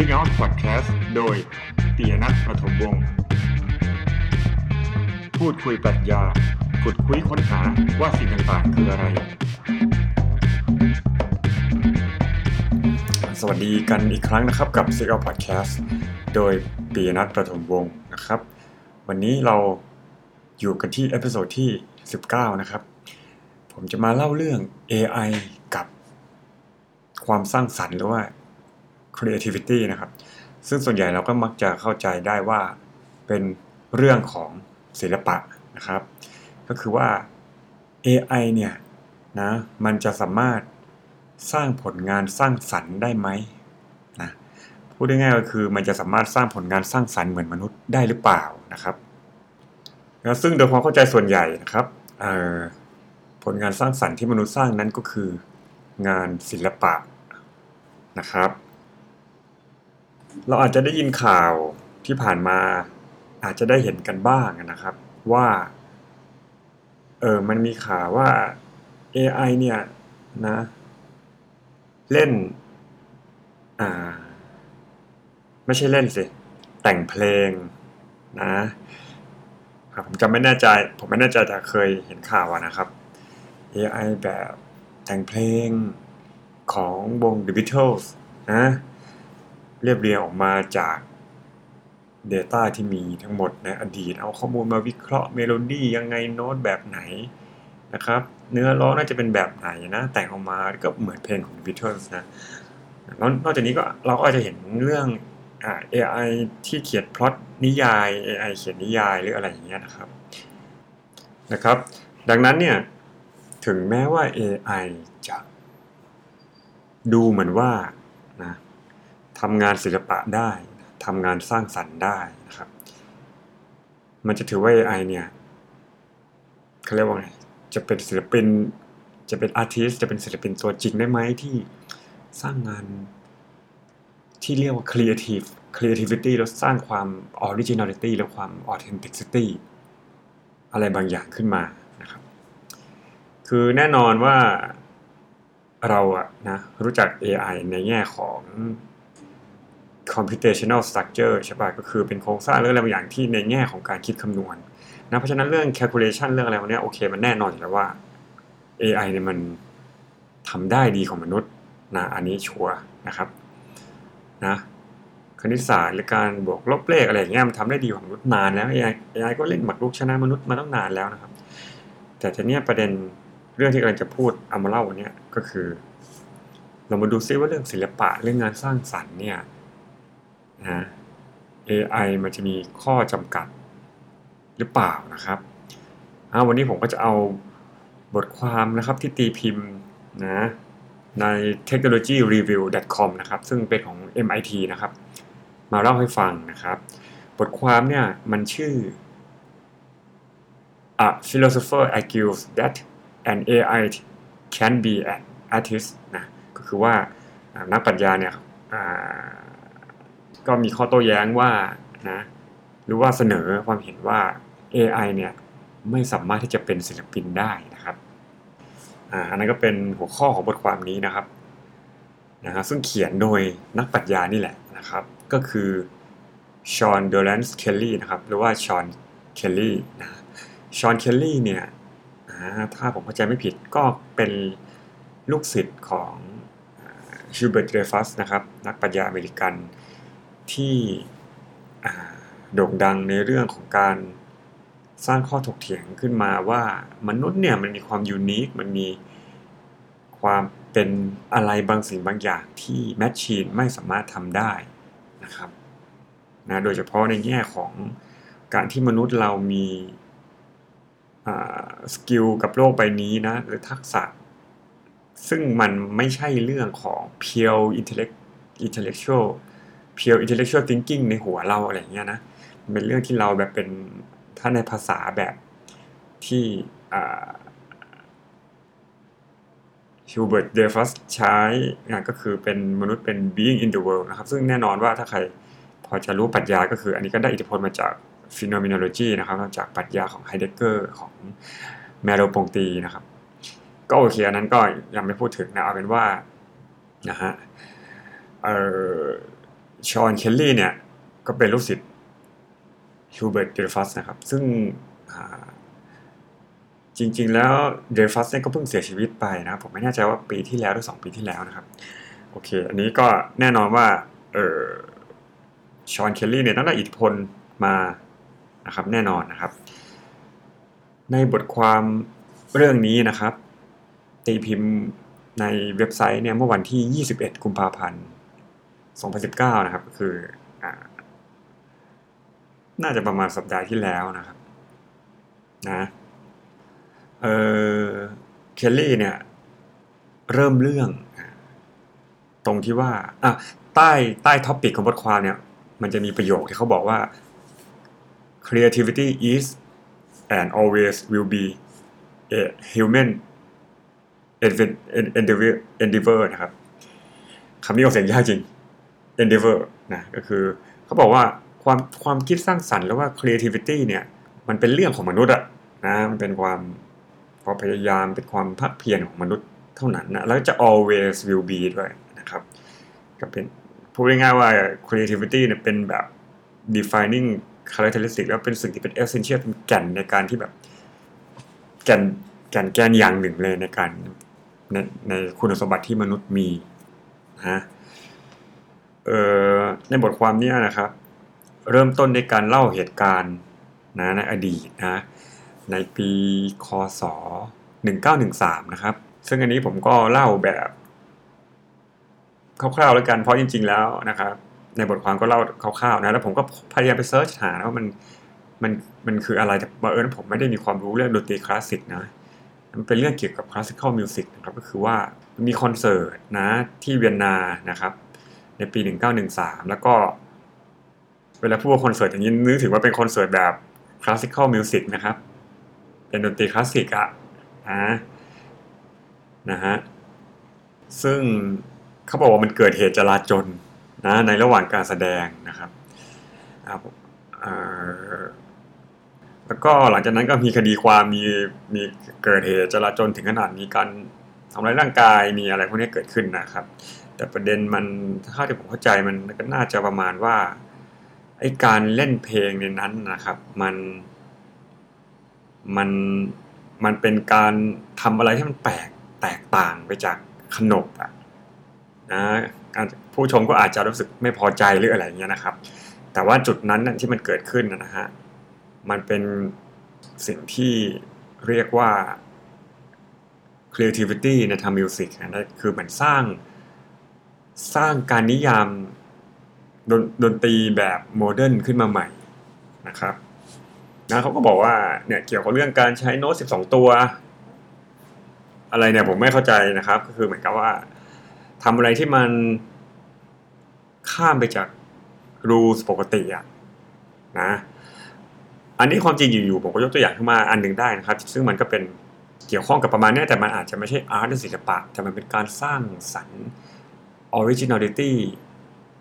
Speak Out Podcast โดยปิยณัฐ ประถมวงศ์พูดคุยปรัชญาขุดคุ้ยค้นหาว่าสิ่งต่างๆ คืออะไร สวัสดีกันอีกครั้งนะครับกับ Speak Out Podcast โดยปิยณัฐ ประถมวงศ์นะครับ วันนี้เราอยู่กันที่ episode ที่ 19 นะครับ ผมจะมาเล่าเรื่อง AI กับความสร้างสรรค์หรือว่า creativity นะครับ ซึ่งส่วนใหญ่เราก็มักจะเข้าใจได้ว่าเป็นเรื่องของศิลปะนะครับ ก็คือว่า AI เนี่ยนะมันจะสามารถสร้างผลงานสร้างสรรค์ได้ไหมนะพูดง่ายๆก็คือมันจะสามารถสร้างผลงานสร้างสรรค์เหมือนมนุษย์ได้หรือเปล่านะครับแล้วซึ่งโดยความเข้าใจส่วนใหญ่นะครับผลงานสร้างสรรค์ที่มนุษย์สร้างนั้นก็คือ งานศิลปะนะครับ เราอาจจะได้ยินข่าวที่ผ่านมาอาจจะได้เห็นกันบ้างนะครับ ว่าเออมันมีข่าวว่า AI เนี่ยนะ เล่นอ่า ไม่ใช่เล่นสิ แต่งเพลงนะครับผมจำไม่แน่ใจ ผมไม่แน่ใจแต่เคยเห็นข่าวนะครับ AI แบบแต่งเพลงของวง The Beatles นะ เรียบเรียงออกมาจาก Data ที่มีทั้งหมดในอดีต เอาข้อมูลมาวิเคราะห์เมโลดี้ยังไงโน้ตแบบไหนนะครับ เนื้อร้องน่าจะเป็นแบบไหนนะ แต่งออกมาก็เหมือนเพลงของ Beatles นะแล้วนอกจากนี้ก็เราก็อาจจะเห็นเรื่อง AI ที่เขียนพล็อตนิยาย AI เขียนนิยายหรืออะไรอย่างเงี้ยนะครับนะครับ ดังนั้นเนี่ยถึงแม้ว่า AI จะดูเหมือนว่านะ ทำงานศิลปะได้ทำงานสร้างสรรค์ได้นะครับ มันจะถือว่า AI เนี่ยเขาเรียกว่าไงจะเป็นศิลปิน จะเป็นอาร์ติสจะเป็นศิลปินตัวจริงได้ไหมที่สร้างงานที่เรียกว่า creative creativity แล้วสร้างความ originality และความ authenticity อะไรบางอย่างขึ้นมานะครับ คือแน่นอนว่าเราอะนะรู้จัก AI ในแง่ของ computational structure ใช่ป่ะก็คือเป็นโครงสร้างเรื่องอะไรบางอย่างที่ในแง่ของการคิดคำนวณนะเพราะฉะนั้นเรื่อง calculation เรื่องอะไรพวกนี้โอเคมันแน่นอนอยู่แล้วว่า AI เนี่ยมันทำได้ดีของมนุษย์นะอันนี้ชัวร์นะครับนะคณิตศาสตร์หรือการบวกลบเลขอะไรอย่างเงี้ยมันทำได้ดีของมนุษย์นานแล้ว AI AI ก็เล่นหมากรุกชนะมนุษย์มาตั้งนานแล้วนะครับ แต่ทีเนี้ยประเด็นเรื่องที่กำลังจะพูดเอามาเล่าวันนี้ก็คือ เรามาดูซิว่าเรื่องศิลปะเรื่องงานสร้างสรรค์เนี่ย นะ AI มันจะมีข้อจำกัดหรือเปล่านะครับวันนี้ผมก็จะเอาบทความนะครับที่ตีพิมพ์นะใน technologyreview.com นะครับ ซึ่งเป็นของ MIT นะครับ มาเล่าให้ฟังนะครับ บทความเนี่ยมันชื่อ A philosopher argues that an AI can be an artist นะก็คือว่านักปัญญาเนี่ย ก็มีข้อโต้แย้งว่านะหรือว่าเสนอความเห็นว่า AI เนี่ยไม่สามารถที่จะเป็นศิลปินได้นะครับอันนั้นก็เป็นหัวข้อของบทความนี้นะครับนะฮะซึ่งเขียนโดยนักปรัชญานี่แหละนะครับ ก็คือชอนเดลันส์เคลลี่นะครับหรือว่าชอนเคลลี่นะชอนเคลลี่เนี่ยถ้าผมเข้าใจไม่ผิดก็เป็นลูกศิษย์ของฮิวเบิร์ตเดรย์ฟัสนะครับนักปรัชญาอเมริกัน ที่โด่งดังในเรื่องของการสร้างข้อถกเถียงขึ้นมาว่ามนุษย์เนี่ยมันมีความ unique มันมีความเป็นอะไรบางสิ่งบางอย่างที่ machine ไม่สามารถทำได้นะครับนะโดยเฉพาะในแง่ของการที่มนุษย์เรามี skill กับโลกใบนี้นะ หรือทักษะ ซึ่งมันไม่ใช่เรื่องของ pure intellect intellectual pure intellectual thinking ในหัวเราอะไรเงี้ยนะเป็นเรื่องที่เราแบบเป็นถ้าในภาษาแบบที่ฮิวเบิร์ตเดรย์ฟัสใช้นะก็คือเป็นมนุษย์เป็น being in the world นะครับ ซึ่งแน่นอนว่าถ้าใครพอจะรู้ปรัชญาก็คือ อันนี้ก็ได้อิทธิพลมาจาก phenomenology นะครับจากปรัชญาของไฮเดกเกอร์ของแมร์โล-ปงตีนะครับ ก็โอเคอันนั้นก็ยังไม่พูดถึงนะ เอาเป็นว่านะฮะเออ ฌอนเคลลี่เนี่ยก็เป็นลูกศิษย์ฮิวเบิร์ตเดรย์ฟัสนะครับ ซึ่งจริง ๆ แล้วเดรย์ฟัสเนี่ยก็เพิ่งเสียชีวิตไปนะผมไม่แน่ใจว่าปีที่แล้วหรือสองปีที่แล้วนะครับ โอเค อันนี้ก็แน่นอนว่าเออฌอนเคลลี่เนี่ยต้องได้อิทธิพลมานะครับแน่นอนนะครับ ในบทความเรื่องนี้นะครับ ตีพิมพ์ในเว็บไซต์เนี่ยเมื่อวันที่ 21 กุมภาพันธ์ 2019 นะครับคืออน่าจะประมาณสัปดาห์ที่แล้วนะครับนะเออเคลลี่เนี่ย เริ่มเรื่อง ตรงที่ว่าอะใต้ใต้ท็อปิกของบทความเนี่ย มันจะมีประโยคที่เขาบอกว่า creativity is and always will be a human endeavor endeavor นะครับคำนี้ออกเสียงยากจริง endeavor นะก็คือเขาบอกว่าความความคิดสร้างสรรค์หรือว่า creativity เนี่ยมันเป็นเรื่องของมนุษย์อะนะมันเป็นความความพยายามเป็นความภาคเพียรของมนุษย์เท่านั้นนะแล้วจะ always will be ด้วยนะครับก็เป็นพูดง่ายๆว่า creativity เนี่ยเป็นแบบ defining characteristic แล้วเป็นสิ่งที่เป็น essential เป็นแก่นในการที่แบบแก่นแก่นแกนอย่างหนึ่งเลยในการในในคุณสมบัติที่มนุษย์มีนะ ในบทความนี้นะครับ เริ่มต้นในการเล่าเหตุการณ์นะในอดีตนะในปีคศ 1913 นะครับ ซึ่งอันนี้ผมก็เล่าแบบคร่าวๆแล้วกันเพราะจริง ๆ แล้วนะครับ ในบทความก็เล่าคร่าวๆนะแล้วผมก็พยายามไป search หาว่ามันมันมันคืออะไรแต่บังเอิญผมไม่ได้มีความรู้เรื่องดนตรีคลาสสิกนะมันเป็นเรื่องเกี่ยวกับ classical music นะครับก็คือว่ามีคอนเสิร์ตนะที่เวียนนานะครับ ในปี 1913 แล้วก็ เวลาพูดว่าคอนเสิร์ตอย่างนี้นึกถึงว่าเป็นคอนเสิร์ตแบบ classical music นะครับ เป็นดนตรีคลาสสิกอะนะนะฮะซึ่งเขาบอกว่ามันเกิดเหตุจลาจลนะในระหว่างการแสดงนะครับแล้วก็หลังจากนั้นก็มีคดีความมีมีเกิดเหตุจลาจลถึงขนาดมีการทำร้ายร่างกายมีอะไรพวกนี้เกิดขึ้นนะครับ แต่ประเด็นมันถ้าที่ผมเข้าใจมันก็น่าจะประมาณว่าไอการเล่นเพลงในนั้นนะครับ มันมันมันเป็นการทำอะไรที่มันแปลกแตกต่างไปจากขนบอะนะผู้ชมก็อาจจะรู้สึกไม่พอใจหรืออะไรเงี้ยนะครับ แต่ว่าจุดนั้นที่มันเกิดขึ้นนะฮะมันเป็นสิ่งที่เรียกว่า creativity ในทางมิวสิกนะคือเหมือนสร้าง สร้างการนิยามดนดนตรีแบบโมเดิร์นขึ้นมาใหม่นะครับนะเขาก็บอกว่าเนี่ยเกี่ยวกับเรื่องการใช้โน้ต 12 ตัว อะไรเนี่ยผมไม่เข้าใจนะครับ ก็คือเหมือนกับว่าทำอะไรที่มันข้ามไปจากรูสปกติอะนะอันนี้ความจริงอยู่ๆผมก็ยกตัวอย่างขึ้นมาอันหนึ่งได้นะครับ ซึ่งมันก็เป็นเกี่ยวข้องกับประมาณนี้แต่มันอาจจะไม่ใช่ art หรือศิลปะ แต่มันเป็นการสร้างสรรค์ originality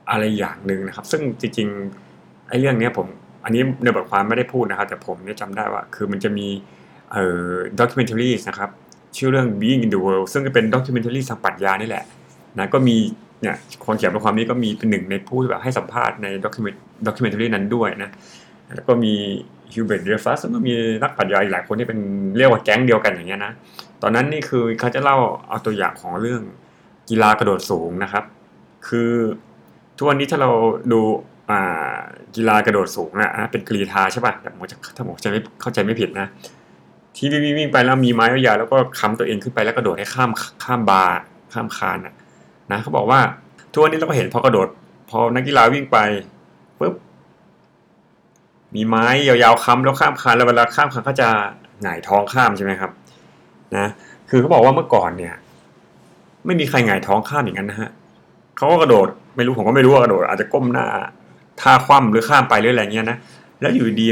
อะไรอย่างหนึ่งนะครับ ซึ่งจริงๆไอ้เรื่องนี้ผม อันนี้ในบทความไม่ได้พูดนะครับ แต่ผมเนี่ยจำได้ว่า คือมันจะมีเอ่อ documentary นะครับ ชื่อเรื่อง Being in the World ซึ่งเป็น documentary ทางปรัชญานี่แหละนะก็มีเนี่ยคนเขียนบทความนี้ก็มีเป็นหนึ่งในผู้แบบให้สัมภาษณ์ใน documen documentary นั้นด้วยนะแล้วก็มีฮิวเบิร์ตเดรย์ฟัสก็มีนักปรัชญาอีกหลายคนที่เป็นเรียกว่าแก๊งเดียวกันอย่างเงี้ยนะ ตอนนั้นนี่คือเขาจะเล่าเอาตัวอย่างของเรื่อง กีฬากระโดดสูงนะครับ คือทุกวันนี้ถ้าเราดูกีฬากระโดดสูงอะเป็นกรีธาใช่ป่ะแต่ผมจะถ้าผมจะไม่เข้าใจไม่ผิดนะ ที่วิ่งวิ่งไปแล้วมีไม้ยาวแล้วก็ค้ำตัวเองขึ้นไปแล้วกระโดดให้ข้ามข้ามบาร์ข้ามคานอะนะเขาบอกว่าทุกวันนี้เราก็เห็นพอกระโดด พอนักกีฬาวิ่งไปปุ๊บมีไม้ยาวๆค้ำแล้วข้ามคานแล้วเวลาข้ามคานเขาจะหงายท้องข้ามใช่ไหมครับนะคือเขาบอกว่าเมื่อก่อนเนี่ย ไม่มีใครหงายท้องข้ามอย่างนั้นนะฮะเขาก็กระโดดไม่รู้ผมก็ไม่รู้ว่ากระโดด อาจจะก้มหน้าท่าคว่ำหรือข้ามไปหรืออะไรเงี้ยนะแล้วอยู่ดี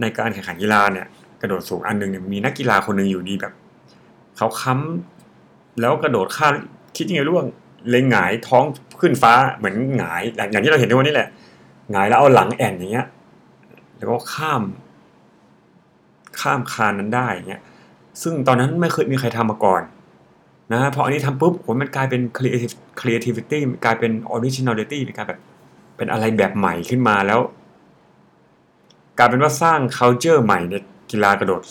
ในการแข่งขันกีฬาเนี่ย กระโดดสูงอันหนึ่งเนี่ยมีนักกีฬาคนหนึ่งอยู่ดีแบบเขาค้ำแล้วกระโดดข้ามคิดยังไงร่วงเลยหงายท้องขึ้นฟ้าเหมือนหงายอย่างที่เราเห็นในวันนี้แหละหงายแล้วเอาหลังแอนอย่างเงี้ย แล้วก็ข้าม ข้ามคานนั้นได้เงี้ย ซึ่งตอนนั้นไม่เคยมีใครทำมาก่อน นะพออันนี้ทำปุ๊บโหมันกลายเป็น creative creativity กลายเป็น originality เป็นการแบบเป็นอะไรแบบใหม่ขึ้นมาแล้วกลายเป็นว่าสร้าง culture ใหม่ในกีฬากระโดด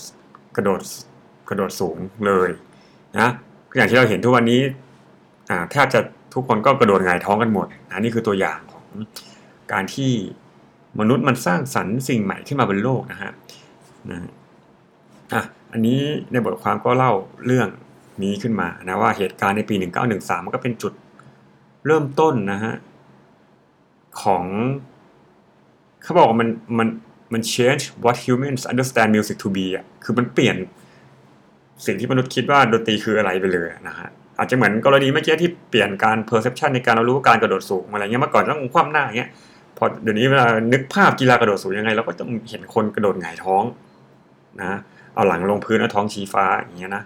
กระโดดกระโดดสูงเลยนะอย่างที่เราเห็นทุกวันนี้แทบจะทุกคนก็กระโดดหงายท้องกันหมดนะนี่คือตัวอย่างของการที่มนุษย์มันสร้างสรรค์สิ่งใหม่ขึ้นมาบนโลกนะฮะนะอะอันนี้ในบทความก็เล่าเรื่อง นี้ขึ้นมานะว่าเหตุการณ์ในปี 1913 มันก็เป็นจุดเริ่มต้นนะฮะของเขาบอกว่ามันมันมัน change what humans understand music to be อะคือมันเปลี่ยนสิ่งที่มนุษย์คิดว่าดนตรีคืออะไรไปเลยนะฮะอาจจะเหมือนกรณีเมื่อกี้ที่เปลี่ยนการ perception ในการเรารู้การกระโดดสูงอะไรเงี้ยเมื่อก่อนต้องคว่ำหน้าอย่างเงี้ยพอเดี๋ยวนี้เวลานึกภาพกีฬากระโดดสูงยังไงเราก็ต้องเห็นคนกระโดดหงายท้องนะเอาหลังลงพื้นเอาท้องชี้ฟ้าอย่างเงี้ยนะ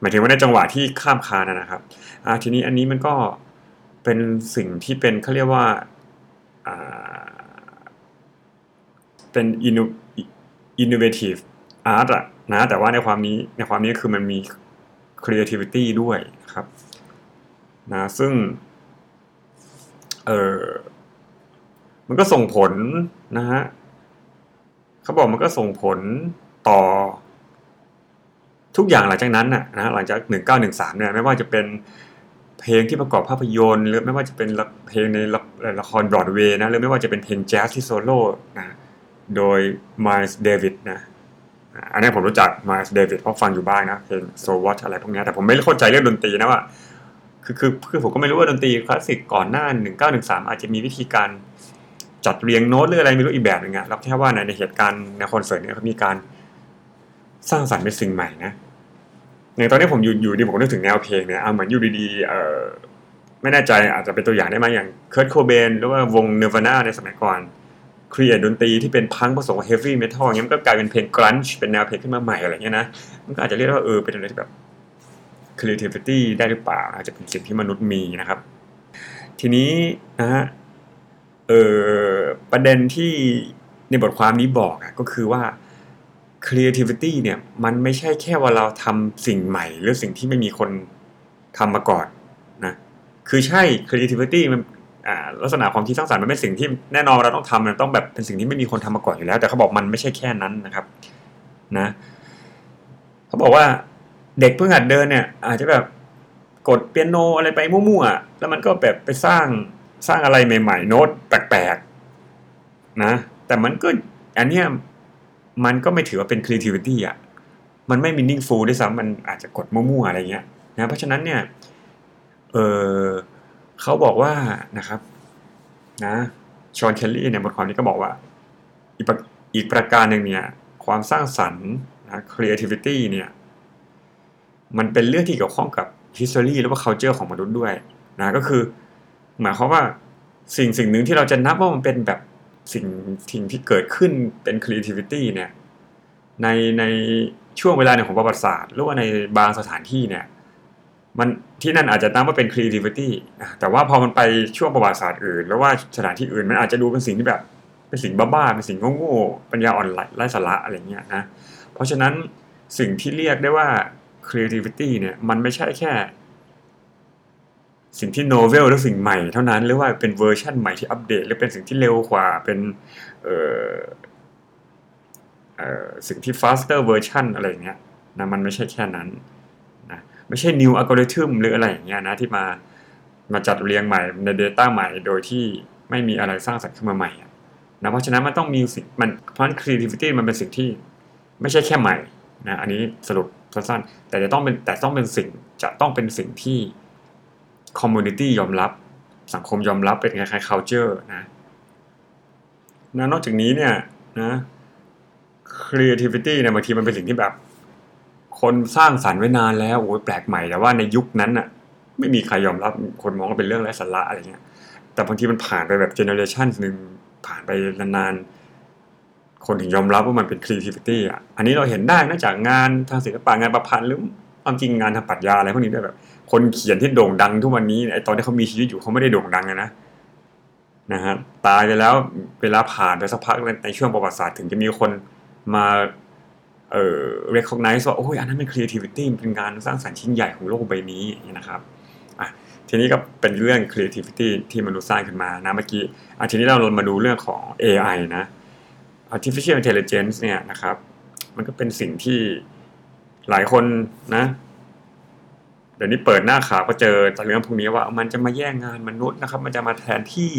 หมายถึงว่าในจังหวะที่ข้ามคานนะครับอ่าทีนี้อันนี้มันก็เป็นสิ่งที่เป็นเขาเรียกว่าอ่าเป็น innovative art อะนะแต่ว่าในความนี้ในความนี้คือมันมี creativity ด้วยนะครับนะซึ่งเออมันก็ส่งผลนะฮะเขาบอกมันก็ส่งผลต่อ ทุกอย่างหลังจากนั้นน่ะนะหลังจาก 1913เนี่ยไม่ว่าจะเป็นเพลงที่ประกอบภาพยนตร์ หรือไม่ว่าจะเป็นเพลงในละครบรอดเวย์นะหรือไม่ว่าจะเป็นเพลงแจ๊สที่โซโล่นะโดยไมลส์เดวิสนะอันนี้ผมรู้จักไมลส์เดวิสเพราะฟังอยู่บ้างนะเพลง So What อะไรพวกนี้แต่ผมไม่เข้าใจเรื่องดนตรีนะว่าคือคือคือผมก็ไม่รู้ว่าดนตรีคลาสสิกก่อนหน้า 1913 อาจจะมีวิธีการจัดเรียงโน้ตหรืออะไรไม่รู้อีกแบบหนึ่งอะแล้วแค่ว่าในเหตุการณ์ในคอนเสิร์ตเนี่ยเขามีการสร้างสรรค์เป็นสิ่งใหม่นะ อย่างตอนนี้ผมอยู่อยู่ดีผมนึกถึงแนวเพลงเนี่ยเอาเหมือนอยู่ดีๆเออไม่แน่ใจอาจจะเป็นตัวอย่างได้ไหมอย่างเคิร์ตโคเบนหรือว่าวงเนวาน่าในสมัยก่อน create ดนตรีที่เป็นพังก์ผสมกับ heavy metal เงี้ยมันก็กลายเป็นเพลง grunge เป็นแนวเพลงขึ้นมาใหม่อะไรเงี้ยนะมันก็อาจจะเรียกว่าเออเป็นอะไรที่แบบ creativity ได้หรือเปล่าอาจจะเป็นสิ่งที่มนุษย์มีนะครับ ทีนี้นะฮะเออประเด็นที่ในบทความนี้บอกอะก็คือว่า creativity เนี่ยมันไม่ใช่แค่ว่าเราทำสิ่งใหม่ หรือสิ่งที่ไม่มีคนทำมาก่อนนะคือใช่ creativity มันลักษณะความคิดสร้างสรรค์มันเป็นสิ่งที่แน่นอนเราต้องทำมันต้องแบบเป็นสิ่งที่ไม่มีคนทำมาก่อนอยู่แล้ว แต่เขาบอกมันไม่ใช่แค่นั้นนะครับนะเขาบอกว่าเด็กเพิ่งหัดเดินเนี่ย อาจจะแบบกดเปียโนอะไรไปมั่วๆแล้วมันก็แบบไปสร้างสร้างอะไรใหม่ๆ โน้ตแปลกๆนะแต่มันก็อันเนี้ย มันก็ไม่ถือว่าเป็น creativity อะมันไม่ meaningful ด้วยซ้ำมันอาจจะกดมั่วๆอะไรเงี้ยนะเพราะฉะนั้นเนี่ยเออเขาบอกว่านะครับนะชอนเคลลี่เนี่ยบทความนี้ก็บอกว่า อีกอีกประการหนึ่งเนี่ยความสร้างสรรค์นะ creativity เนี่ยมันเป็นเรื่องที่เกี่ยวข้องกับ history หรือว่า culture ของมนุษย์ด้วยนะก็คือ หมายความว่าสิ่งสิ่งหนึ่งที่เราจะนับว่ามันเป็นแบบ สิ่งสิ่งที่เกิดขึ้นเป็น creativity เนี่ยในในช่วงเวลาหนึ่งของประวัติศาสตร์หรือว่าในบางสถานที่เนี่ยมันที่นั่นอาจจะนับว่าเป็น creativity แต่ว่าพอมันไปช่วงประวัติศาสตร์อื่นหรือว่าสถานที่อื่นมันอาจจะดูเป็นสิ่งที่แบบเป็นสิ่งบ้าๆเป็นสิ่งโง่ๆปัญญาอ่อนไร้สาระอะไรเงี้ยนะเพราะฉะนั้นสิ่งที่เรียกได้ว่า creativity เนี่ยมันไม่ใช่แค่ สิ่งที่โนเวลหรือสิ่งใหม่เท่านั้น หรือว่าเป็นเวอร์ชันใหม่ที่อัปเดต หรือเป็นสิ่งที่เร็วกว่าเป็นเอ่อเอ่อสิ่งที่ faster version อะไรเงี้ยนะมันไม่ใช่แค่นั้นนะไม่ใช่ new algorithm หรืออะไรอย่างเงี้ยนะที่มามาจัดเรียงใหม่ใน Data ใหม่โดยที่ไม่มีอะไรสร้างสรรค์ขึ้นมาใหม่นะเพราะฉะนั้นมันต้องมีสิ่งมันเพราะ creativity มันเป็นสิ่งที่ไม่ใช่แค่ใหม่นะอันนี้สรุปสั้นๆแต่จะต้องเป็นแต่ต้องเป็นสิ่งจะต้องเป็นสิ่งที่ community ยอมรับ สังคมยอมรับเป็นคล้ายๆ culture นะนะนอกจากนี้เนี่ยนะ creativity เนี่ยบางทีมันเป็นสิ่งที่แบบ คนสร้างสรรค์ไว้นานแล้วโอ้ยแปลกใหม่ แต่ว่าในยุคนั้นน่ะไม่มีใครยอมรับคนมองว่าเป็นเรื่องไร้สาระอะไรเงี้ย แต่บางทีมันผ่านไปแบบเจเนอเรชันหนึ่งผ่านไปนานๆ คนถึงยอมรับว่ามันเป็น creativity อะ อันนี้เราเห็นได้นอกจากงานทางศิลปะงานประพันธ์หรือความจริงงานทางปรัชญาอะไรพวกนี้ด้วยแบบ คนเขียนที่โด่งดังทุกวันนี้ไอตอนที่เขามีชีวิตอยู่เขาไม่ได้โด่งดังนะนะฮะตายไปแล้วเวลาผ่านไปสักพักในช่วงประวัติศาสตร์ถึงจะมีคนมาเอ่อ recognize ว่าโอ้ยอันนั้นเป็น creativity เป็นงานสร้างสรรค์ชิ้นใหญ่ของโลกใบนี้นะครับอะทีนี้ก็เป็นเรื่อง creativity ที่มนุษย์สร้างขึ้นมานะเมื่อกี้อะทีนี้เราลงมาดูเรื่องของ AI นะ artificial intelligence เนี่ยนะครับ มันก็เป็นสิ่งที่หลายคนนะ ดี๋ยวนี้เปิดหน้าข่าวก็เจอแต่เรื่องพวกนี้ว่ามันจะมาแย่งงานมนุษย์นะครับ มันจะมาแทนที่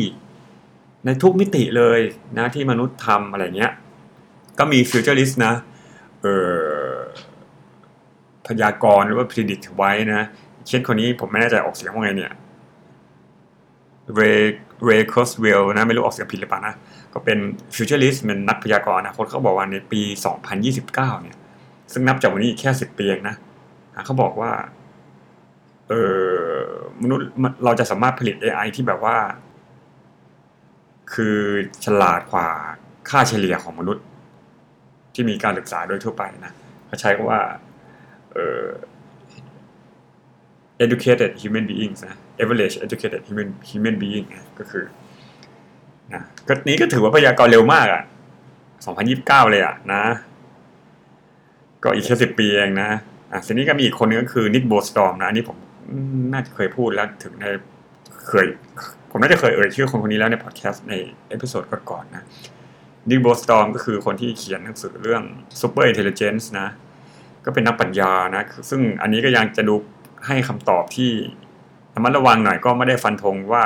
ในทุกมิติเลยนะที่มนุษย์ทำอะไรเงี้ย ก็มี futurist นะเออพยากรณ์หรือว่า predict ไว้นะ เช่นคนนี้ผมไม่แน่ใจออกเสียงว่าไงเนี่ย Ray Ray Kurzweil นะไม่รู้ออกเสียงผิดหรือเปล่านะ ก็เป็น futurist เป็นนักพยากรณ์นะคนเขาบอกว่าในปี 2029 เนี่ย ซึ่งนับจากวันนี้แค่ 10 ปีเองนะ เขาบอกว่า เออมนุษย์เราจะสามารถผลิต AI ที่แบบว่า คือฉลาดกว่าค่าเฉลี่ยของมนุษย์ ที่มีการศึกษาโดยทั่วไปนะเขาใช้คำว่าเออ educated human beings นะ average educated human human being นะก็คือนะก็นี้ก็ถือว่าพยากรณ์เร็วมากอะ่ะ 2029 เลยอะ่ะนะ ก็อีกแค่สิบปีเองนะอะทีนี้ก็มีอีกคนนึงก็คือนิกโบสตอมนะ อันนี้ผม น่าจะเคยพูดแล้วถึงในเคย ผมน่าจะเคยเอ่ยชื่อคนคนนี้แล้วในพอดแคสต์ใน episode ก่อนๆนะนิกบอสตรอมก็คือคนที่เขียนหนังสือเรื่อง Super Intelligence นะ ก็เป็นนักปรัชญานะ ซึ่งอันนี้ก็ยังจะดูให้คำตอบที่ระมัดระวังหน่อยก็ไม่ได้ฟันธงว่า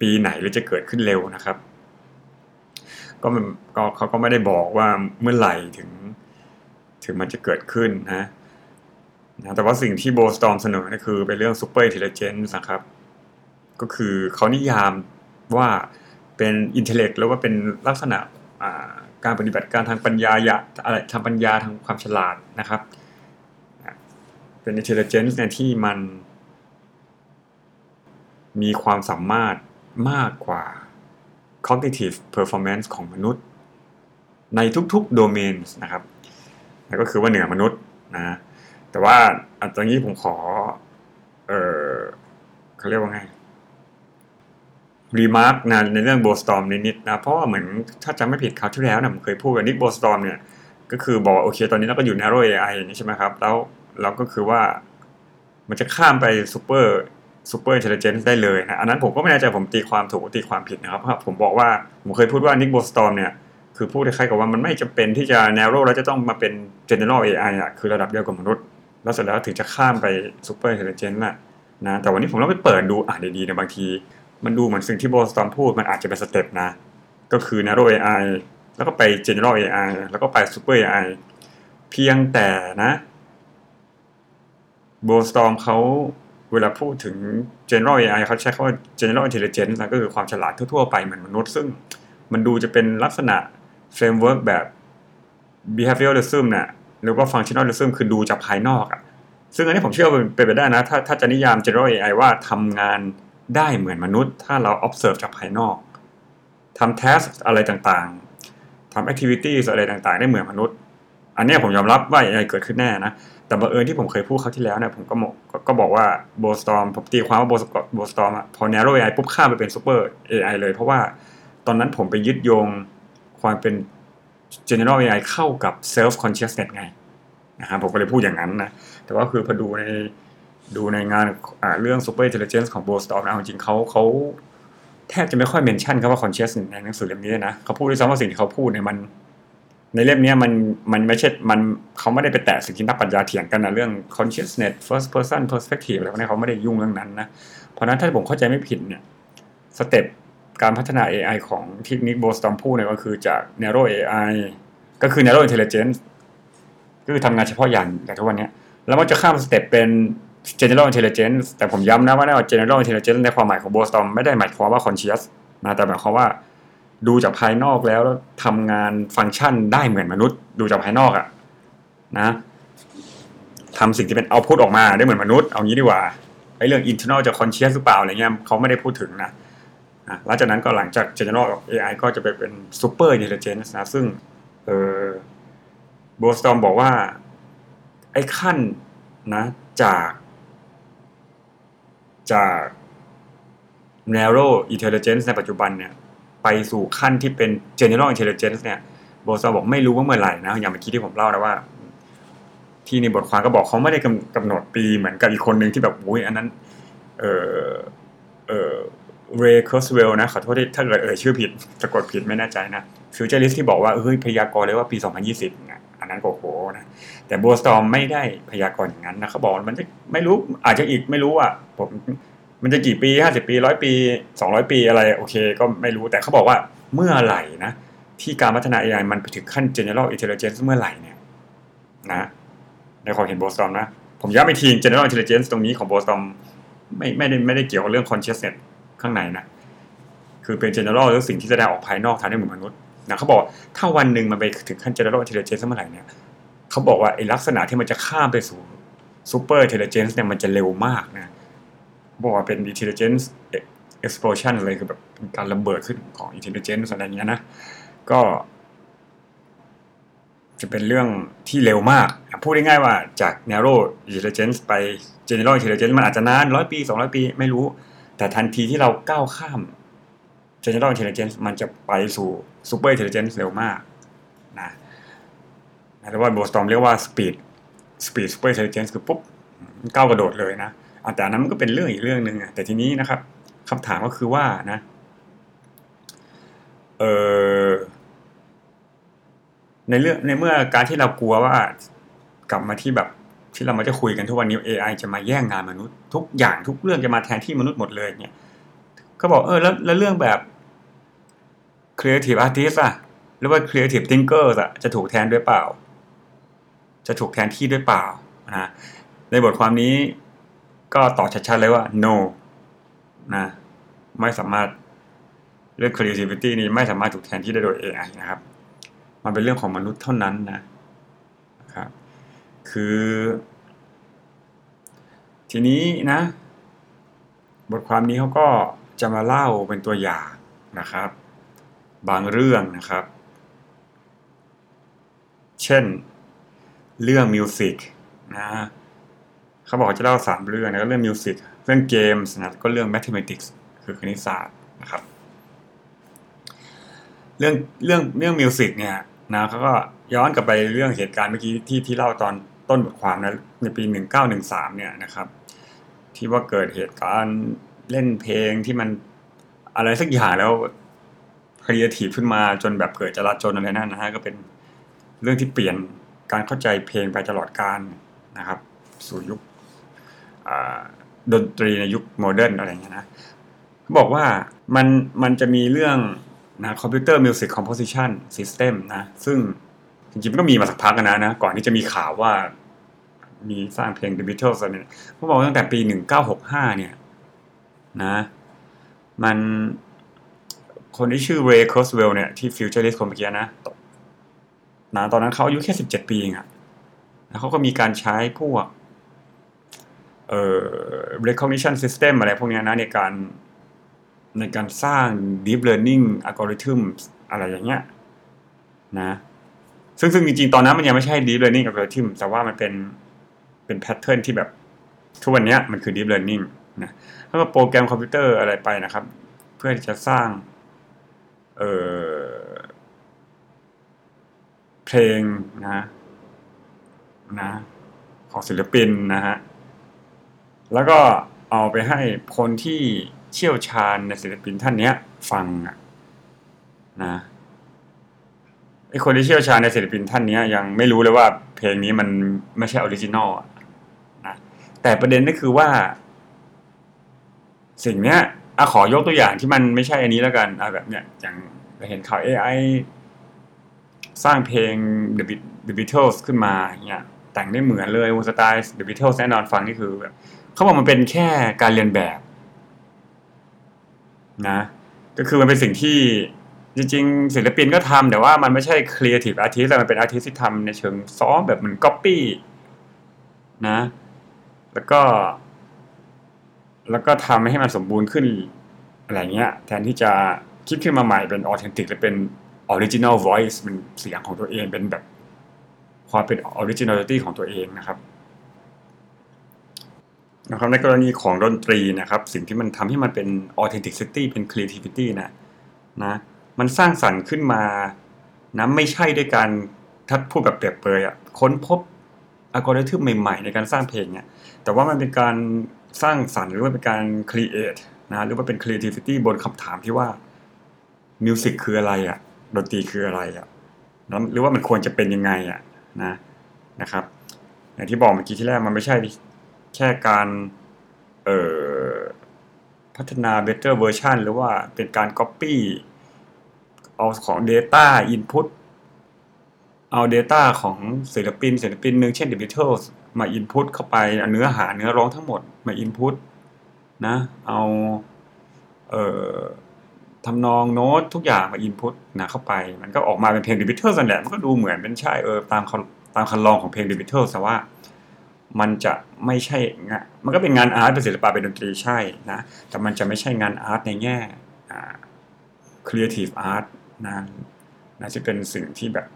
ปีไหนหรือจะเกิดขึ้นเร็วนะครับ ก็มันก็เขาก็ไม่ได้บอกว่าเมื่อไหร่ถึง ถึงมันจะเกิดขึ้นนะ นะแต่ว่าสิ่งที่โบสตอมเสนอนี่คือเป็นเรื่อง super intelligence นะครับ ก็คือเขานิยามว่าเป็น intellect แล้วว่าเป็นลักษณะการปฏิบัติการทางปัญญาอะไรทางปัญญาทางความฉลาดนะครับ เป็น intelligence เนี่ยที่มันมีความสามารถมากกว่า cognitive performance ของมนุษย์ ในทุกๆ domains นะครับ ก็คือว่าเหนือมนุษย์นะ แต่ว่าอันตรงนี้ผมขอ เออเขาเรียกว่าไง remark นะในเรื่องบอสตรอมนิดๆนะเพราะว่าเหมือนถ้าจำไม่ผิดคราวที่แล้วนะผมเคยพูดกับนิกบอสตรอมเนี่ยก็คือบอกโอเค ตอนนี้เราก็อยู่ narrow AI นี่ใช่ไหมครับ แล้วเราก็คือว่ามันจะข้ามไป super super intelligence ได้เลยนะอันนั้นผมก็ไม่แน่ใจผมตีความถูกตีความผิดนะครับเพราะผมบอกว่าผมเคยพูดว่านิกบอสตรอมเนี่ยคือพูดคล้ายๆกับว่ามันไม่จำเป็นที่จะ narrow แล้วจะต้องมาเป็น general AI อะคือระดับเดียวกับมนุษย์ แล้วเสร็จแล้วถึงจะข้ามไป super intelligent ละนะแต่วันนี้ผมต้องไปเปิดดูอ่านดีๆนะบางที มันดูเหมือนสิ่งที่บอสตรอมพูดมันอาจจะเป็น step นะ ก็คือ narrow AI แล้วก็ไป general AI แล้วก็ไป super AI เพียงแต่นะบอสตรอมเขาเวลาพูดถึง general AI เขาใช้คำว่า general intelligence นะก็คือความฉลาดทั่วๆไปเหมือนมนุษย์ซึ่งมันดูจะเป็นลักษณะ framework แบบ behavioralism เนี่ย หรือว่า functionalism คือดูจากภายนอกอะซึ่งอันนี้ผมเชื่อเป็นไปได้นะ ถ้าถ้าจะนิยาม general AI ว่าทำงานได้เหมือนมนุษย์ ถ้าเรา observe จากภายนอกทำ task อะไรต่างๆทำ activities อะไรต่างๆ ได้เหมือนมนุษย์ อันนี้ผมยอมรับว่า AI เกิดขึ้นแน่นะ แต่บังเอิญที่ผมเคยพูดเขาที่แล้วเนี่ยผมก็ก็บอกว่า b o s t o r m ผมตีความว่า b o s t o r m พอ narrow AI ปุ๊บข้ามไปเป็น super AI เลย เพราะว่าตอนนั้นผมไปยึดโยงความเป็น general AI เข้ากับ self consciousness ไงนะครับผมก็เลยพูดอย่างนั้นนะแต่ว่าคือพอดูในดูในงานเรื่อง super intelligence ของ b o s t o r m นะจริงเขาเขาแทบจะไม่ค่อยเมนชั่นคำว่า consciousness ในหนังสือเล่มนี้นะเขาพูดด้วยซ้ำว่าสิ่งที่เขาพูดเนี่ยมัน ในเล่มนี้มันมันไม่ใช่มันเขาไม่ได้ไปแตะสิ่งที่นักปรัชญาเถียงกันนะเรื่อง consciousness first person perspective อะไรพวกนี้เขาไม่ได้ยุ่งเรื่องนั้นนะเพราะนั้นถ้าผมเข้าใจไม่ผิดเนี่ย step การพัฒนา AI ของที่นิกบอสตรอมพูดเนี่ยก็คือจาก narrow AI ก็คือ narrow intelligence ก็คือทำงานเฉพาะอย่างแต่ทุกวันนี้แล้วมันจะข้าม step เป็น general intelligence แต่ผมย้ำนะว่า general intelligence ในความหมายของบอสตรอมไม่ได้หมายความว่า conscious นะแต่หมายความว่าดูจากภายนอกแล้วทำงานฟังก์ชันได้เหมือนมนุษย์ ดูจากภายนอกอะนะทำสิ่งที่เป็นเอาพุทออกมาได้เหมือนมนุษย์เอางี้ดีกว่าไอ้เรื่อง internal จะ conscious หรือเปล่าอะไรเงี้ยเขาไม่ได้พูดถึงนะ หลังจากนั้นก็หลังจาก general AI ก็จะไปเป็น super intelligence นะซึ่งเออโบสตอมบอกว่า ไอ้ขั้นนะจาก จาก narrow intelligence ในปัจจุบันเนี่ย ไปสู่ขั้นที่เป็น general intelligence เนี่ย Bostrom บอกไม่รู้ว่าเมื่อไหร่นะ อย่างเมื่อกี้ที่ผมเล่านะว่า ที่ในบทความก็บอกเขาไม่ได้กำหนดปีเหมือนกับอีกคนหนึ่งที่แบบอุ้ยอันนั้น เออเออ Ray Kurzweil นะขอโทษที่ถ้าเกิดเอ่ยชื่อผิดสะกดผิดไม่แน่ใจนะ futurist ที่บอกว่าเฮ้ยพยากรณ์เลยว่าปี 2020นะอันนั้นโกโหนะแต่ Bostrom ไม่ได้พยากรณ์อย่างนั้นนะเขาบอกมันจะไม่รู้อาจจะอีกไม่รู้อะผมมันจะกี่ปี 50 ปีร้อยปี 200 ปีอะไรโอเค ก็ไม่รู้แต่เขาบอกว่าเมื่อไหร่นะ ที่การพัฒนา AI มันไปถึงขั้น general intelligence เมื่อไหร่เนี่ยนะในความเห็นโบสตอมนะ ผมย้ำอีกที general intelligence ตรงนี้ของโบสตอมไม่ไม่ได้ไม่ได้เกี่ยวกับเรื่อง consciousness ข้างในนะคือเป็น general หรือสิ่งที่แสดงออกภายนอกทางได้เหมือนมนุษย์นะเขาบอกถ้าวันหนึ่งมันไปถึงขั้น general intelligence เมื่อไหร่เนี่ยเขาบอกว่าไอ้ลักษณะที่มันจะข้ามไปสู่ super intelligence เนี่ยมันจะเร็วมากนะบอกว่าเป็น intelligence explosion เลยคือแบบการระเบิดขึ้นของ intelligence อะไรอย่างเงี้ยนะก็ จะเป็นเรื่องที่เร็วมาก พูดง่ายๆว่าจาก narrow intelligence ไป general intelligence มันอาจจะนานร้อยปีสองร้อยปีไม่รู้ แต่ทันทีที่เราก้าวข้าม general intelligence มันจะไปสู่ super intelligence เร็วมากนะหรือว่าโบสตอมเรียกว่า speed speed super intelligence คือปุ๊บก้าวกระโดดเลยนะแต่นนั้นมันก็เป็นเรื่องอีกเรื่องหนึ่งแต่ทีนี้นะครับคำถามก็คือว่านะเออในเรื่องในเมื่อการที่เรากลัวว่ากลับมาที่แบบ ที่เรามาจะคุยกันทุกวันนี้ AI จะมาแย่งงานมนุษย์ ทุกอย่างทุกเรื่องจะมาแทนที่มนุษย์หมดเลยเนี่ยก็บอกเออแล้วแล้วเรื่องแบบ creative artist อะหรือว่า creative thinker อะจะถูกแทนด้วยเปล่า จะถูกแทนที่ด้วยเปล่านะในบทความนี้ก็ตอบชัดๆเลยว่า no นะไม่สามารถเรื่อง creativity นี้ไม่สามารถถูกแทนที่ได้โดย AI นะครับ มันเป็นเรื่องของมนุษย์เท่านั้นนะ คือ ทีนี้นะ บทความนี้เขาก็จะมาเล่าเป็นตัวอย่างนะครับ บางเรื่องนะครับ เช่นเรื่อง music นะเขาบอกจะเล่าสามเรื่องนะก็เรื่อง music เรื่องเกมส์นะก็เรื่อง mathematics คือคณิตศาสตร์นะครับ เรื่องเรื่องเรื่อง music เนี่ยนะเขาก็ย้อนกลับไปเรื่องเหตุการณ์เมื่อกี้ที่ที่เล่าตอน ต้นบทความนะในปี 1913 เนี่ยนะครับ ที่ว่าเกิดเหตุการณ์เล่นเพลงที่มันอะไรสักอย่างแล้วครีเอทีฟขึ้นมาจนแบบเกิดจลาจลอะไรนั่นนะฮะก็เป็นเรื่องที่เปลี่ยนการเข้าใจเพลงไปตลอดกาลนะครับ สู่ยุคดนตรีในยุค modern อะไรเงี้ยนะเขาบอกว่ามันมันจะมีเรื่องนะ computer music composition system นะซึ่ง จริงๆมันก็มีมาสักพักนะนะ ก่อนที่จะมีข่าวว่า มีสร้างเพลง The Beatles อะไรเนี่ยเขาบอกตั้งแต่ปี 1965 เนี่ย นะ มันคนที่ชื่อ Ray Kurzweil เนี่ย ที่ futurist คนเมื่อกี้นะนะตอนนั้นเขาอายุแค่ 17 ปีเองอะแล้วเขาก็มีการใช้พวก เอ่อ recognition system อะไรพวกนี้นะ ในการในการสร้าง deep learning algorithm อะไรอย่างเงี้ยนะ ซึ่งซึ่งจริงๆ ตอนนั้นมันยังไม่ใช่ deep learning algorithm แต่ว่ามันเป็นเป็นแพทเทิร์นที่แบบทุกวันนี้มันคือ deep learning นะแล้วก็โปรแกรมคอมพิวเตอร์อะไรไปนะครับ เพื่อที่จะสร้างเออเพลงนะนะของศิลปินนะฮะแล้วก็เอาไปให้คนที่เชี่ยวชาญในศิลปินท่านนี้ฟังนะ ไอ้คนที่เชี่ยวชาญในศิลปินท่านนี้ยังไม่รู้เลยว่าเพลงนี้มันไม่ใช่ original นะแต่ประเด็นก็คือว่า สิ่งเนี้ยอะขอยกตัวอย่างที่มันไม่ใช่อันนี้แล้วกันอะแบบเนี้ยอย่างเราเห็นข่าว AI สร้างเพลง The, The Beatles ขึ้นมาเนี่ยแต่งได้เหมือนเลยวงสไตล์ The Beatles แน่นอนฟังนี่คือแบบเขาบอกมันเป็นแค่การเลียนแบบนะ ก็คือมันเป็นสิ่งที่ จริงๆศิลปินก็ทำแต่ว่ามันไม่ใช่ creative artist แต่มันเป็น artist ที่ทำในเชิงซ้อมแบบเหมือนก๊อปปี้นะ แล้วก็ แล้วก็ทำให้มันสมบูรณ์ขึ้นอะไรเงี้ย แทนที่จะคิดขึ้นมาใหม่เป็น authentic หรือเป็นoriginal voice เป็นเสียงของตัวเองเป็นแบบความเป็น originality ของตัวเองนะครับนะครับในกรณีของดนตรีนะครับ สิ่งที่มันทำให้มันเป็น authenticity เป็น creativity นะนะ มันสร้างสรรค์ขึ้นมานะไม่ใช่ด้วยการถ้าพูดแบบเปรียบเปรยอะค้นพบอัลกอริทึมใหม่ ๆ ในการสร้างเพลงเนี่ยแต่ว่ามันเป็นการสร้างสรรค์หรือว่าเป็นการ create นะหรือว่าเป็น creativity บนคำถามที่ว่ามิวสิกคืออะไรอะ่ะดนตรีคืออะไรอะ่ะหรือว่ามันควรจะเป็นยังไงอะนะนะครับอย่างที่บอกเมื่อกี้ที่แรกมันไม่ใช่แค่การเอ่อพัฒนา better version หรือว่าเป็นการ copy เอาของ data input เอา data ของศิลปินศิลปินหนึ่งเช่น The Beatles มา input เข้าไปเนื้อหาเนื้อร้องทั้งหมดมา input นะ เอาเอ่อทำนองโน้ตทุกอย่างมา input นะเข้าไป มันก็ออกมาเป็นเพลง The Beatles นั่นแหละมันก็ดูเหมือนเป็นใช่เออตามตามคันลองของเพลง The Beatles แต่ว่ามันจะไม่ใช่งานมันก็เป็นงานอาร์ตเป็นศิลปะเป็นดนตรีใช่นะ แต่มันจะไม่ใช่งานอาร์ตในแง่ creative art นะนะที่เป็นสิ่งที่แบบ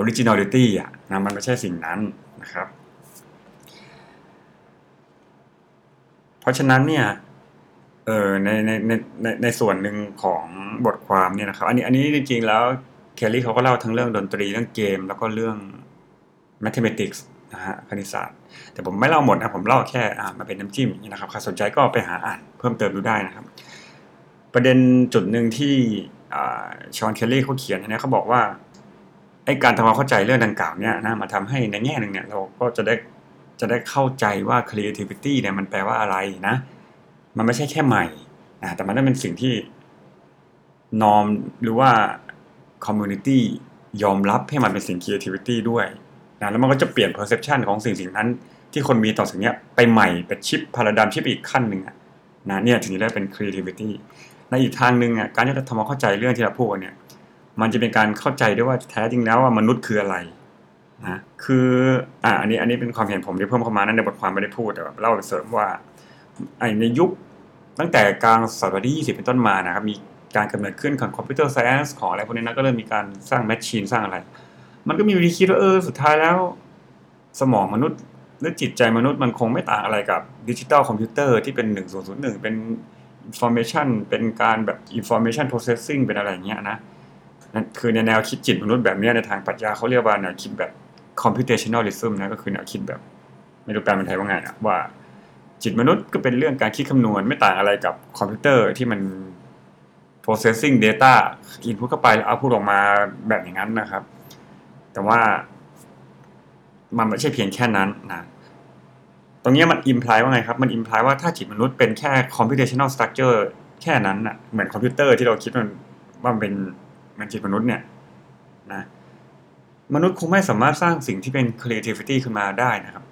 originality อะนะมันไม่ใช่สิ่งนั้นนะครับ เพราะฉะนั้นเนี่ยเออในในในในในส่วนหนึ่งของบทความเนี่ยนะครับ อันนี้อันนี้จริงๆแล้วเคลลี่เขาก็เล่าทั้งเรื่องดนตรีเรื่องเกม แล้วก็เรื่อง mathematics นะฮะคณิตศาสตร์ แต่ผมไม่เล่าหมดนะผมเล่าแค่อ่ามาเป็นน้ำจิ้มนะครับใครสนใจก็ไปหาอ่านเพิ่มเติมดูได้นะครับ ประเด็นจุดหนึ่งที่ ชอนเคลลี่เขาเขียนนะเขาบอกว่าไอ้การทำความเข้าใจเรื่องดังกล่าวเนี่ยนะมาทำให้ในแง่หนึ่งเนี่ยเราก็จะได้จะได้เข้าใจว่า creativity เนี่ยมันแปลว่าอะไรนะ มันไม่ใช่แค่ใหม่นะแต่มันต้องเป็นสิ่งที่นอมหรือว่า community ยอมรับให้มันเป็นสิ่ง creativity ด้วยนะแล้วมันก็จะเปลี่ยน perception ของสิ่งสิ่งนั้น ที่คนมีต่อสิ่งนี้ไปใหม่เป็นชิปพาราดามชิปอีกขั้นหนึ่งนะเนี่ยถึงจะได้เป็น creativity ในอีกทางหนึ่งอะการที่เราทำความเข้าใจเรื่องที่เราพูดเนี่ย มันจะเป็นการเข้าใจด้วยว่าแท้จริงแล้วว่ามนุษย์คืออะไรนะคืออ่าอันนี้อันนี้เป็นความเห็นผมที่เพิ่มเข้ามานั้นในบทความไม่ได้พูดแต่แบบเล่าเสริมว่าไอในยุคตั้งแต่กลางศตวรรษที่20 เป็นต้นมานะครับ มีการกำเนิดขึ้นของคอมพิวเตอร์ไซเอนส์ของอะไรพวกนี้นะก็เริ่มมีการสร้างแมชชีนสร้างอะไร มันก็มีวิธีคิดว่าเออสุดท้ายแล้ว สมองมนุษย์หรือจิตใจมนุษย์มันคงไม่ต่างอะไรกับ digital computer ที่เป็น 1001 เป็น information เป็นการแบบ information processing เป็นอะไรเงี้ยนะนั่นคือในแนวคิดจิตมนุษย์แบบนี้ในทางปรัชญาเขาเรียกว่าแนวคิดแบบ computationalism นะก็คือแนวคิดแบบ ไม่รู้แปลเป็นไทยว่าไงนะว่าจิตมนุษย์ก็เป็นเรื่องการคิดคำนวณไม่ต่างอะไรกับคอมพิวเตอร์ที่มัน processing data input เข้าไปแล้ว output ออกมาแบบอย่างนั้นนะครับ แต่ว่ามันไม่ใช่เพียงแค่นั้นนะ ตรงนี้มันอิมพลายว่าไงครับ มันอิมพลายว่าถ้าจิตมนุษย์เป็นแค่ computational structure แค่นั้นอะเหมือนคอมพิวเตอร์ที่เราคิดมันว่ามันเป็นมันจิตมนุษย์เนี่ยนะมนุษย์คงไม่สามารถสร้างสิ่งที่เป็น creativity ขึ้นมาได้นะครับ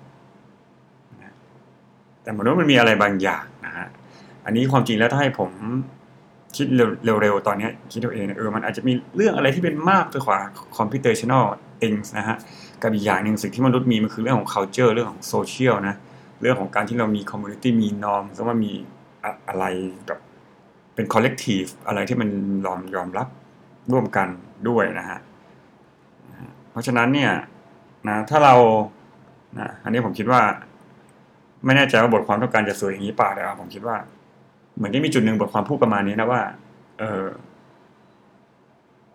แต่มนุษย์มันมีอะไรบางอย่างนะฮะอันนี้ความจริงแล้วถ้าให้ผมคิดเร็วๆตอนนี้คิดตัวเองเออมันอาจจะมีเรื่องอะไรที่เป็นมากไปกว่า computational things นะฮะกับอีกอย่างหนึ่งสิ่งที่มนุษย์มีมันคือเรื่องของ culture เรื่องของ social นะ เรื่องของการที่เรามี community มี norm แล้วว่ามีอะไรแบบเป็น collective อะไรที่มันยอมยอมรับร่วมกันด้วยนะฮะเพราะฉะนั้นเนี่ยนะถ้าเรานะอันนี้ผมคิดว่า ไม่แน่ใจว่าบทความต้องการจะสวยอย่างนี้ป่ะแต่ผมคิดว่า เหมือนที่มีจุดหนึ่งบทความพูดประมาณนี้นะว่า เออ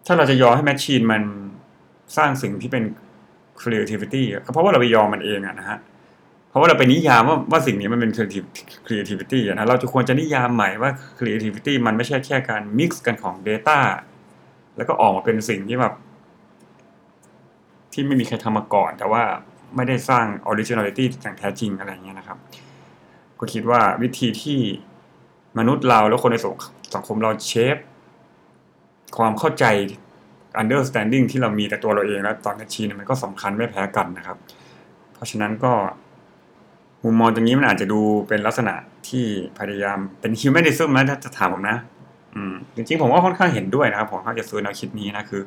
ถ้าเราจะยอมให้แมชชีนมันสร้างสิ่งที่เป็น creativity ก็เพราะว่าเราไปยอมมันเองอะนะฮะ ราะว่าเราไปนิยามว่าว่าสิ่งนี้มันเป็น creativity นะเราจะควรจะนิยามใหม่ว่า creativity มันไม่ใช่แค่การ mix กันของ data แล้วก็ออกมาเป็นสิ่งที่แบบ ที่ไม่มีใครทำมาก่อน แต่ว่าไม่ได้สร้าง originality อย่างแท้จริงอะไรเงี้ยนะครับ ก็คิดว่าวิธีที่มนุษย์เราแล้วคนในสังคมเรา shape ความเข้าใจ understanding ที่เรามีต่อตัวเราเอง แล้วต่อ machine มันก็สำคัญไม่แพ้กันนะครับ เพราะฉะนั้นก็ มุมมองตรงนี้มันอาจจะดูเป็นลักษณะที่พยายามเป็น humanism นะถ้าจะถามผมนะอืมจริงๆผมว่าค่อนข้างเห็นด้วยนะครับผมค่อนข้างจะซื้อแนวคิดนี้นะคือ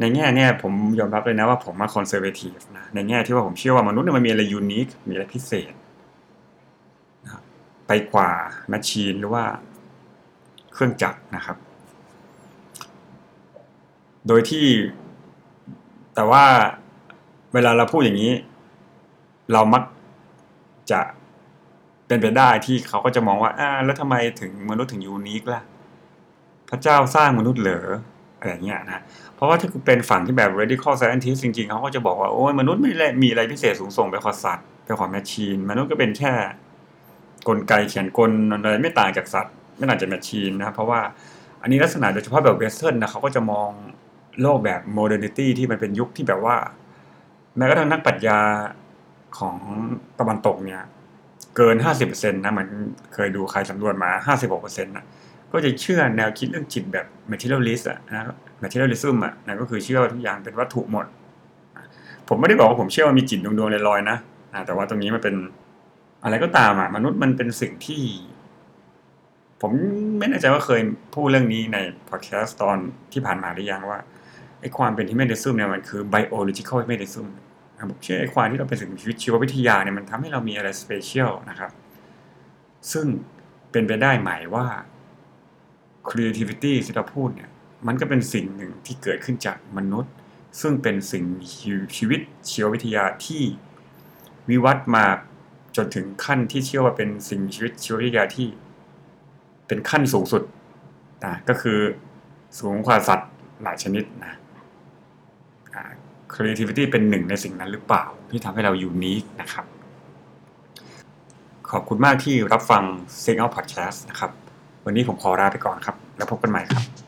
ในแง่เนี่ยผมยอมรับเลยนะว่าผมมา conservative นะในแง่ที่ว่าผมเชื่อว่ามนุษย์มันมีอะไร unique มีอะไรพิเศษนะไปกว่าแมชชีนหรือว่าเครื่องจักรนะครับ โดยที่แต่ว่าเวลาเราพูดอย่างนี้ เรามัก จะเป็นไปได้ที่เขาก็จะมองว่าอ่าแล้วทำไมถึงมนุษย์ถึงยูนิคล่ะ พระเจ้าสร้างมนุษย์เหรออะไรเงี้ยนะเพราะว่าถ้าเป็นฝั่งที่แบบ radical scientist จริงๆ เขาก็จะบอกว่าโอ้ยมนุษย์ไม่ได้มีอะไรพิเศษสูงส่งไปกว่าสัตว์ไปกว่าแมชชีน มนุษย์ก็เป็นแค่กลไกเครื่องกลอะไรไม่ต่างจากสัตว์ ไม่ต่างจาก machine นะเพราะว่าอันนี้ลักษณะโดยเฉพาะแบบ western นะเขาก็จะมองโลกแบบ modernity ที่มันเป็นยุคที่แบบว่า แม้กระทั่งนักปรัชญา ของตะวันตกเนี่ย เกิน 50%นะเหมือนเคยดูใครสำรวจมา 56%นะก็จะเชื่อแนวคิดเรื่องจิตแบบ materialist อะนะ materialism อะนะก็คือเชื่อว่าทุกอย่างเป็นวัตถุหมด ผมไม่ได้บอกว่าผมเชื่อว่ามีจิตดวงๆลอยๆนะแต่ว่าตรงนี้มันเป็นอะไรก็ตามอะมนุษย์มันเป็นสิ่งที่ ผมไม่แน่ใจว่าเคยพูดเรื่องนี้ในพอดแคสต์ตอนที่ผ่านมาหรือยังว่าไอ้ความเป็น humanism เนี่ยมันคือ biological humanism นะครับเชื่อไอความที่เราเป็นสิ่งมีชีวิตชีววิทยาเนี่ยมันทำให้เรามีอะไร special นะครับ ซึ่งเป็นไปได้หมายว่า creativity ที่เราพูดเนี่ยมันก็เป็นสิ่งหนึ่งที่เกิดขึ้นจากมนุษย์ ซึ่งเป็นสิ่งมีชีวิตชีววิทยาที่วิวัฒน์มาจนถึงขั้นที่เชื่อว่าเป็นสิ่งมีชีวิตชีววิทยาที่เป็นขั้นสูงสุดนะก็คือสูงกว่าสัตว์หลายชนิดนะ creativity เป็นหนึ่งในสิ่งนั้นหรือเปล่า ที่ทำให้เรายูนิคนะครับ ขอบคุณมากที่รับฟัง s i g n a l Podcast นะครับ วันนี้ผมขอลาไปก่อนครับ แล้วพบกันใหม่ครับ